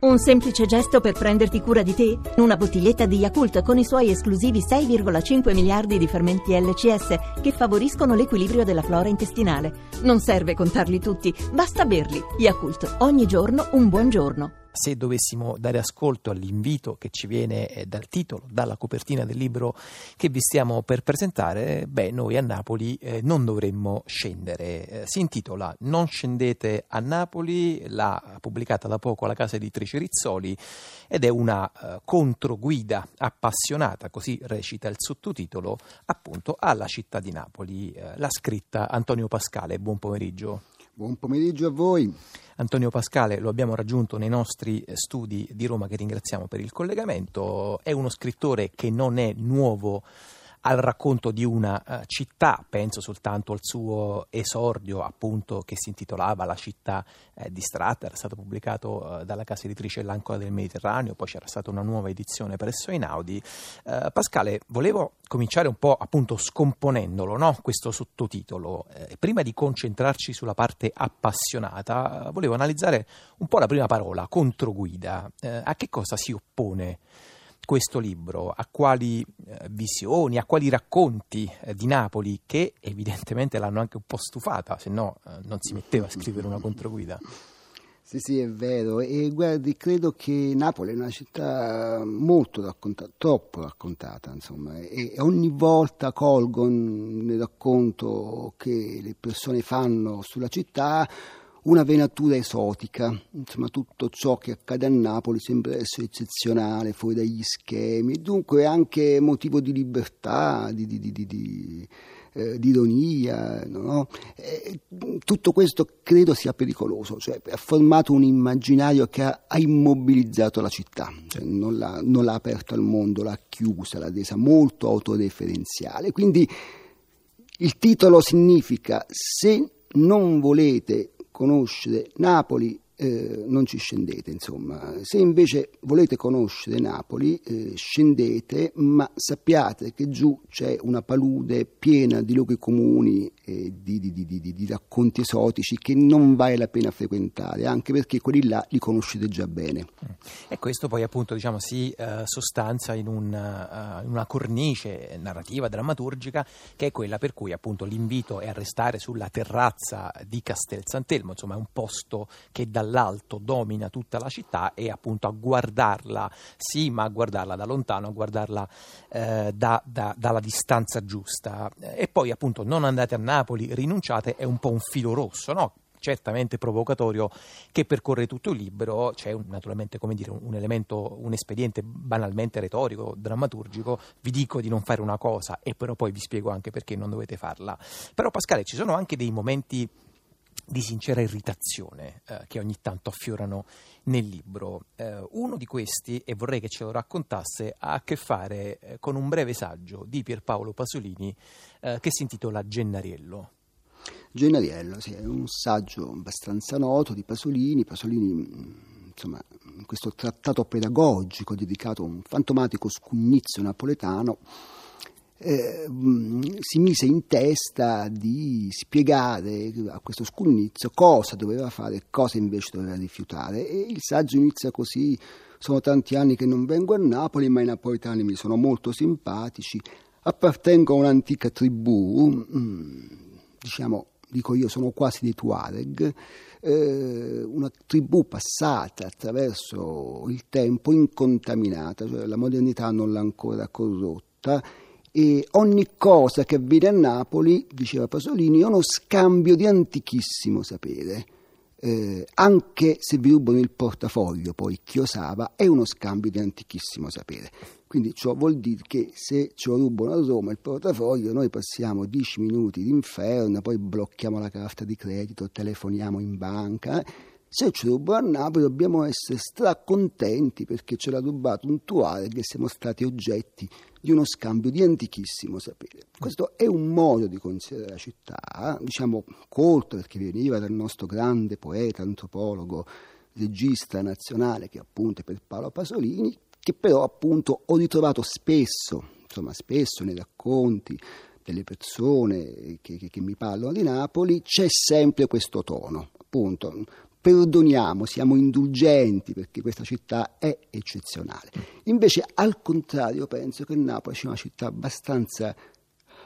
Un semplice gesto per prenderti cura di te? Una bottiglietta di Yakult con i suoi esclusivi 6,5 miliardi di fermenti LCS che favoriscono l'equilibrio della flora intestinale. Non serve contarli tutti, basta berli. Yakult, ogni giorno un buon giorno se dovessimo dare ascolto all'invito che ci viene eh, dal titolo, dalla copertina del libro che vi stiamo per presentare, beh, noi a Napoli eh, non dovremmo scendere. Eh, si intitola Non scendete a Napoli, l'ha pubblicata da poco la casa editrice Rizzoli ed è una eh, controguida appassionata, così recita il sottotitolo, appunto alla città di Napoli. Eh, l'ha scritta Antonio Pascale. Buon pomeriggio. Buon pomeriggio a voi. Antonio Pascale lo abbiamo raggiunto nei nostri eh, studi di Roma che ringraziamo per il collegamento. È uno scrittore che non è nuovo al racconto di una uh, città, penso soltanto al suo esordio appunto che si intitolava La città eh, distratta, era stato pubblicato uh, dalla casa editrice L'Ancora del Mediterraneo, poi c'era stata una nuova edizione presso Einaudi. Uh, Pascale, volevo cominciare un po' appunto scomponendolo, no? questo sottotitolo. Eh, prima di concentrarci sulla parte appassionata, volevo analizzare un po' la prima parola, controguida. Eh, a che cosa si oppone? questo libro, a quali visioni, a quali racconti eh, di Napoli che evidentemente l'hanno anche un po' stufata, se no eh, non si metteva a scrivere una controguida. Sì, sì, è vero. E guardi, credo che Napoli è una città molto raccontata, troppo raccontata, insomma, e ogni volta colgo nel racconto che le persone fanno sulla città una venatura esotica, insomma tutto ciò che accade a Napoli sembra essere eccezionale, fuori dagli schemi, dunque anche motivo di libertà, di, di, di, di eh, ironia, no? eh, tutto questo credo sia pericoloso, cioè ha formato un immaginario che ha, ha immobilizzato la città, cioè, non, l'ha, non l'ha aperto al mondo, l'ha chiusa, l'ha resa molto autoreferenziale, quindi il titolo significa se non volete conoscere Napoli eh, non ci scendete, insomma. Se invece volete conoscere Napoli, eh, scendete, ma sappiate che giù c'è una palude piena di luoghi comuni e di, di, di, di, racconti esotici che non vale la pena frequentare, anche perché quelli là li conoscete già bene. E questo poi appunto diciamo, si uh, sostanza in, un, uh, in, una cornice narrativa, drammaturgica, che è quella per cui appunto l'invito è a restare sulla terrazza di Castel Sant'Elmo, insomma è un posto che dal dall'alto domina tutta la città e appunto a guardarla, sì, ma a guardarla da lontano, a guardarla eh, da, da, dalla distanza giusta. E poi appunto non andate a Napoli, rinunciate, è un po' un filo rosso, no? certamente provocatorio che percorre tutto il libro, c'è un, naturalmente dire, un elemento, un espediente banalmente retorico, drammaturgico, vi dico di non fare una cosa e però poi vi spiego anche perché non dovete farla. Però Pascale ci sono anche dei momenti di sincera irritazione eh, che ogni tanto affiorano nel libro. Eh, uno di questi, e vorrei che ce lo raccontasse, ha a che fare eh, con un breve saggio di Pierpaolo Pasolini eh, che si intitola Gennariello. Gennariello, sì, è un saggio abbastanza noto di Pasolini. Pasolini, mm, insomma, in questo trattato pedagogico dedicato a un fantomatico scugnizio napoletano, eh, si mise in testa di spiegare a questo scugnizio cosa doveva fare e cosa invece doveva rifiutare. E il saggio inizia così: sono tanti anni che non vengo a Napoli, ma i napoletani mi sono molto simpatici. Appartengo a un'antica tribù, mm, diciamo, dico io, sono quasi dei Tuareg, eh, una tribù passata attraverso il tempo incontaminata, cioè la modernità non l'ha ancora corrotta e ogni cosa che avviene a Napoli, diceva Pasolini, è uno scambio di antichissimo sapere. Eh, anche se vi rubano il portafoglio, poi chi osava, è uno scambio di antichissimo sapere. Quindi ciò vuol dire che se lo rubano a Roma il portafoglio, noi passiamo 10 minuti d'inferno, poi blocchiamo la carta di credito, telefoniamo in banca. Eh. Se lo rubano a Napoli dobbiamo essere stracontenti perché ce l'ha rubato un Tuareg e siamo stati oggetti di uno scambio di antichissimo sapere. Questo è un modo di considerare la città, diciamo colto perché veniva dal nostro grande poeta, antropologo, regista nazionale che appunto è per Paolo Pasolini, che però appunto ho ritrovato spesso, insomma spesso nei racconti delle persone che, che, che mi parlano di Napoli, c'è sempre questo tono, appunto perdoniamo, siamo indulgenti perché questa città è eccezionale. Invece, al contrario, penso che Napoli sia una città abbastanza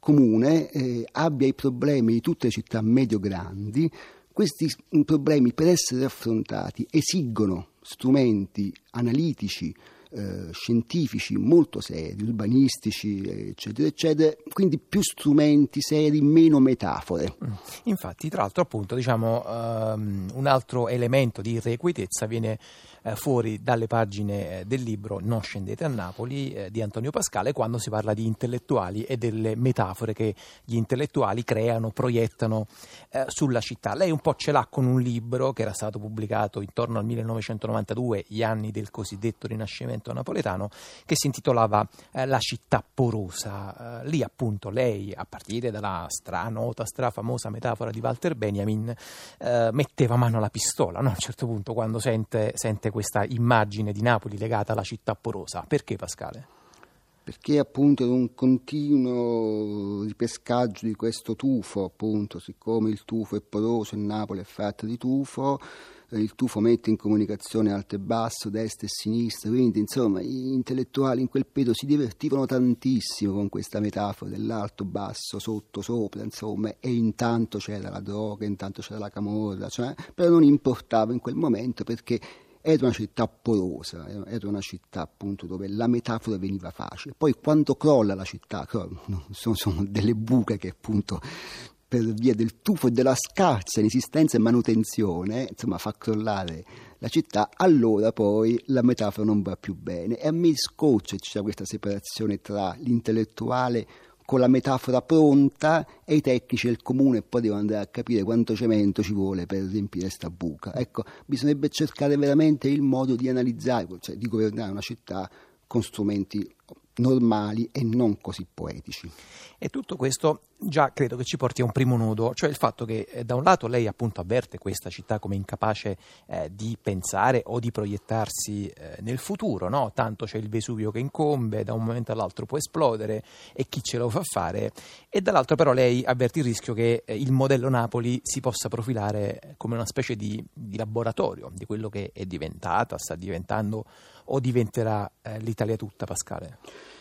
comune, eh, abbia i problemi di tutte le città medio-grandi. Questi problemi, per essere affrontati, esigono strumenti analitici, eh, scientifici molto seri, urbanistici, eccetera, eccetera, quindi più strumenti seri, meno metafore. Mm. Infatti, tra l'altro, appunto, diciamo, um, un altro elemento di irrequietezza viene eh, fuori dalle pagine eh, del libro Non scendete a Napoli eh, di Antonio Pascale quando si parla di intellettuali e delle metafore che gli intellettuali creano, proiettano eh, sulla città. Lei un po' ce l'ha con un libro che era stato pubblicato intorno al 1992, gli anni del cosiddetto Rinascimento napoletano, che si intitolava eh, La città porosa. Eh, lì appunto lei, a partire dalla stranota, strafamosa metafora di Walter Benjamin, metteva mano alla pistola no? a un certo punto quando sente, sente questa immagine di Napoli legata alla città porosa. Perché Pascale? Perché appunto è un continuo ripescaggio di questo tufo, appunto, siccome il tufo è poroso e Napoli è fatta di tufo, eh, il tufo mette in comunicazione alto e basso, destra e sinistra, quindi insomma gli intellettuali in quel periodo si divertivano tantissimo con questa metafora dell'alto, basso, sotto, sopra, insomma, e intanto c'era la droga, intanto c'era la camorra, cioè, però non importava in quel momento perché era una città porosa, era una città appunto dove la metafora veniva facile. Poi quando crolla la città, sono, sono delle buche che appunto per via del tufo e della scarsa inesistenza e manutenzione, insomma, fa crollare la città, allora poi la metafora non va più bene. E a me scoccia sia questa separazione tra l'intellettuale con la metafora pronta e i tecnici del comune poi devono andare a capire quanto cemento ci vuole per riempire questa buca. Ecco, bisognerebbe cercare veramente il modo di analizzare, cioè di governare una città con strumenti normali e non così poetici. E tutto questo già credo che ci porti a un primo nodo, cioè il fatto che eh, da un lato lei appunto avverte questa città come incapace eh, di pensare o di proiettarsi eh, nel futuro, no? tanto c'è il Vesuvio che incombe, da un momento all'altro può esplodere e chi ce lo fa fare, e dall'altro però lei avverte il rischio che eh, il modello Napoli si possa profilare come una specie di, di laboratorio di quello che è diventata, sta diventando o diventerà eh, l'Italia tutta, Pascale?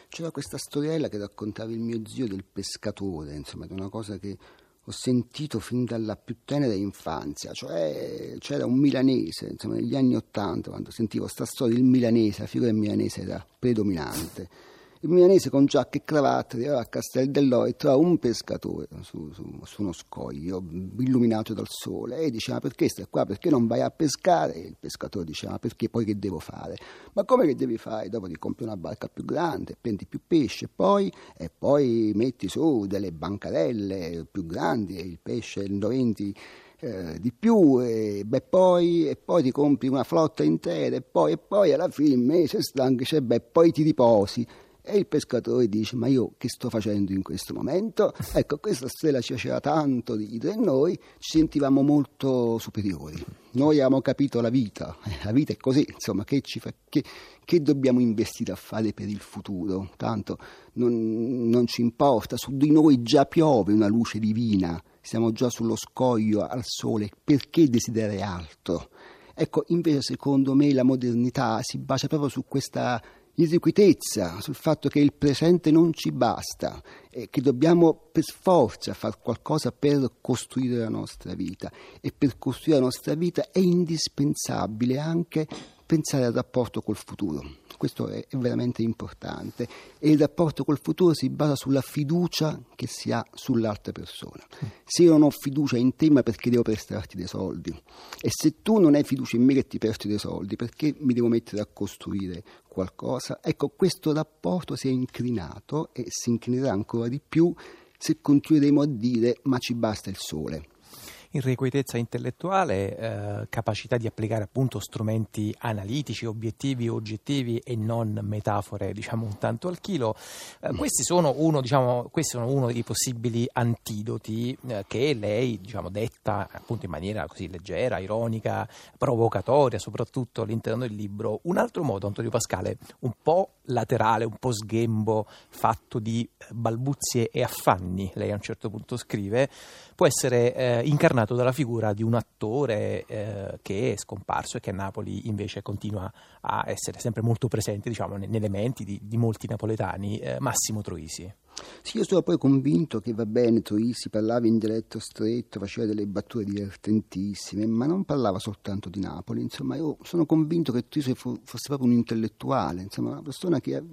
C'era questa storiella che raccontava il mio zio del pescatore, insomma, è una cosa che ho sentito fin dalla più tenera infanzia, cioè c'era un milanese, insomma, negli anni Ottanta, quando sentivo questa storia, il milanese, la figura del milanese era predominante il milanese con giacca e cravatta a Castel dell'O e un pescatore su, su, su, uno scoglio illuminato dal sole e diceva perché stai qua, perché non vai a pescare? E il pescatore diceva perché poi che devo fare? Ma come che devi fare? Dopo ti compri una barca più grande, prendi più pesce poi, e poi metti su delle bancarelle più grandi e il pesce lo vendi eh, di più e, beh, poi, e, poi, ti compri una flotta intera e poi, e poi alla fine il mese stanchi, cioè, beh, poi ti riposi e il pescatore dice: Ma io che sto facendo in questo momento? Ecco, questa stella ci faceva tanto ridere e noi ci sentivamo molto superiori. Noi abbiamo capito la vita, eh, la vita è così, insomma, che, fa, che, che dobbiamo investire a fare per il futuro? Tanto non, non ci importa, su di noi già piove una luce divina, siamo già sullo scoglio al sole, perché desiderare altro? Ecco, invece secondo me la modernità si bacia proprio su questa irrequietezza, sul fatto che il presente non ci basta e che dobbiamo per forza fare qualcosa per costruire la nostra vita. E per costruire la nostra vita è indispensabile anche pensare al rapporto col futuro. Questo è veramente importante e il rapporto col futuro si basa sulla fiducia che si ha sull'altra persona. Se io non ho fiducia in te, ma perché devo prestarti dei soldi? E se tu non hai fiducia in me che ti presti dei soldi, perché mi devo mettere a costruire qualcosa? Ecco, questo rapporto si è inclinato e si inclinerà ancora di più se continueremo a dire ma ci basta il sole irrequietezza intellettuale, eh, capacità di applicare appunto strumenti analitici, obiettivi, oggettivi e non metafore, diciamo un tanto al chilo. Eh, questi, sono uno, diciamo, questi sono uno dei possibili antidoti eh, che lei diciamo, detta appunto in maniera così leggera, ironica, provocatoria, soprattutto all'interno del libro. Un altro modo, Antonio Pascale, un po' laterale, un po' sghembo, fatto di balbuzie e affanni, lei a un certo punto scrive, può essere eh, incarnato dalla figura di un attore eh, che è scomparso e che a Napoli invece continua a essere sempre molto presente diciamo, nelle menti di, di molti napoletani, eh, Massimo Troisi. Sì, io sono poi convinto che va bene, Troisi parlava in dialetto stretto, faceva delle battute divertentissime, ma non parlava soltanto di Napoli, insomma io sono convinto che Troisi fosse proprio un intellettuale, insomma una persona che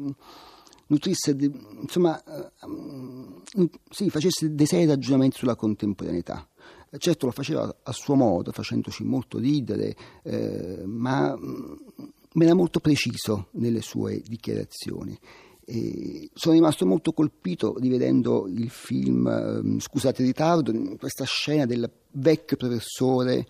nutrisse, insomma, eh, sì, facesse dei seri ragionamenti sulla contemporaneità. Certo lo faceva a suo modo, facendoci molto ridere, eh, ma era molto preciso nelle sue dichiarazioni. E sono rimasto molto colpito rivedendo il film, eh, scusate il ritardo, questa scena del vecchio professore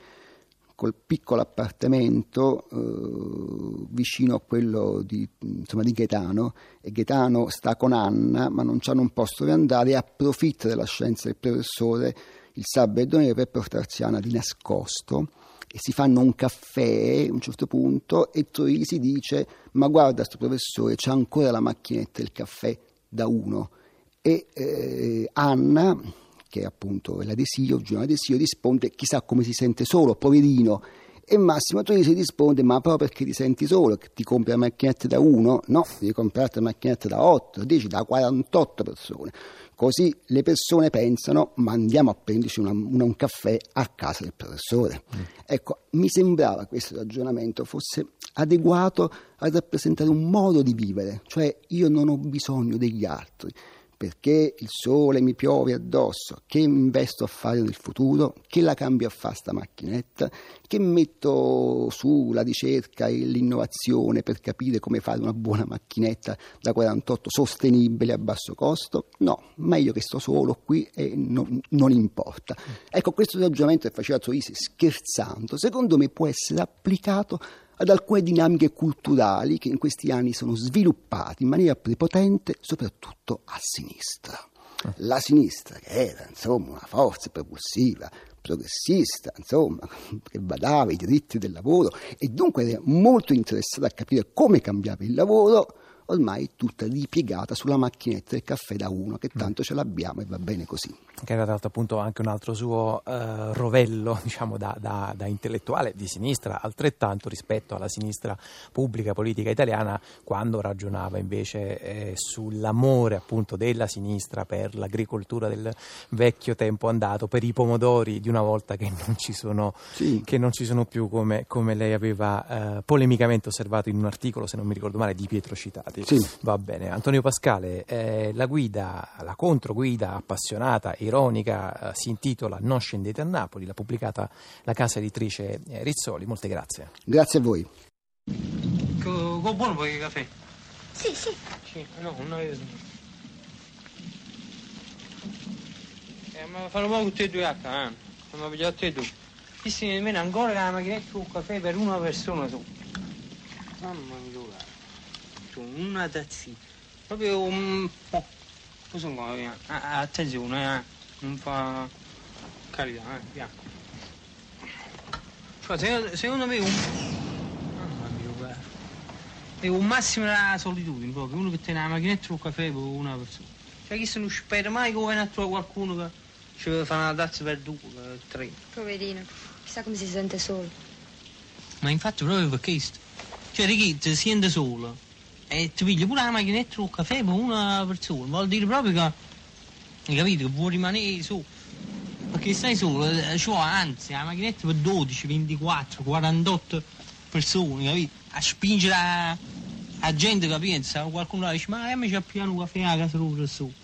col piccolo appartamento eh, vicino a quello di, insomma, di Gaetano e Gaetano sta con Anna ma non hanno un posto dove andare e approfitta della scienza del professore il sabato e domenica per portarsi Anna di nascosto e si fanno un caffè a un certo punto e Troisi dice ma guarda questo professore c'ha ancora la macchinetta del caffè da uno e eh, Anna che è appunto l'adesivo, il giornale adesivo, risponde chissà come si sente solo, poverino. E Massimo Troisi risponde: Ma proprio perché ti senti solo, che ti compri la macchinetta da uno? No, devi comprarti la macchinetta da 8, 10, da 48 persone. Così le persone pensano: Ma andiamo a prenderci una, una, un caffè a casa del professore. Mm. Ecco, mi sembrava questo ragionamento fosse adeguato a rappresentare un modo di vivere, cioè io non ho bisogno degli altri perché il sole mi piove addosso, che investo a fare nel futuro, che la cambio a fare sta macchinetta, che metto su la ricerca e l'innovazione per capire come fare una buona macchinetta da 48 sostenibile a basso costo? No, meglio che sto solo qui e non, non importa. Ecco, questo ragionamento che faceva Troisi scherzando, secondo me può essere applicato ad alcune dinamiche culturali che in questi anni sono sviluppate in maniera prepotente soprattutto a sinistra. La sinistra, che era insomma una forza propulsiva, progressista, insomma, che badava i diritti del lavoro e dunque era molto interessata a capire come cambiava il lavoro, ormai tutta ripiegata sulla macchinetta del caffè da uno, che tanto ce l'abbiamo e va bene così. Che era tra appunto anche un altro suo uh, rovello, diciamo, da, da, da, intellettuale di sinistra, altrettanto rispetto alla sinistra pubblica politica italiana, quando ragionava invece eh, sull'amore appunto della sinistra per l'agricoltura del vecchio tempo andato, per i pomodori di una volta che non ci sono, sì. che non ci sono più, come, come lei aveva uh, polemicamente osservato in un articolo, se non mi ricordo male, di Pietro Citati stati. Sì. Va bene. Antonio Pascale, eh, la guida, la controguida appassionata, ironica, eh, si intitola Non scendete a Napoli, l'ha pubblicata la casa editrice eh, Rizzoli. Molte grazie. Grazie a voi. Con buono vuoi caffè? Sì, sì. Sì, no, non è... Eh, ma fanno poco tutti e due H, eh? Ma pigliato tutti e due. Visti nemmeno ancora la macchinetta con caffè per una persona su. Mamma mia una tazzina, proprio un po'. Cosa vuoi? Attenzione, eh. Non fa carità, eh, piano. Cioè, secondo me un. Mamma mia. È un massimo della solitudine, proprio. Uno che tiene la macchinetta un caffè per una persona. Cioè, chi se non spera mai che viene a trovare qualcuno che ci deve fare una tazza per due, per tre. Poverino, chissà come si sente solo. Ma infatti proprio per questo. Cioè, Ricky si sente solo e ti pigli pure la macchinetta o caffè per una persona. Vuol dire proprio che, hai capito, che vuoi rimanere su. Perché stai solo, eh, cioè, anzi, la macchinetta per 12, 24, 48 persone, capito? A spingere la, gente che pensa, qualcuno dice, ma io mi c'è piano caffè a casa del professore.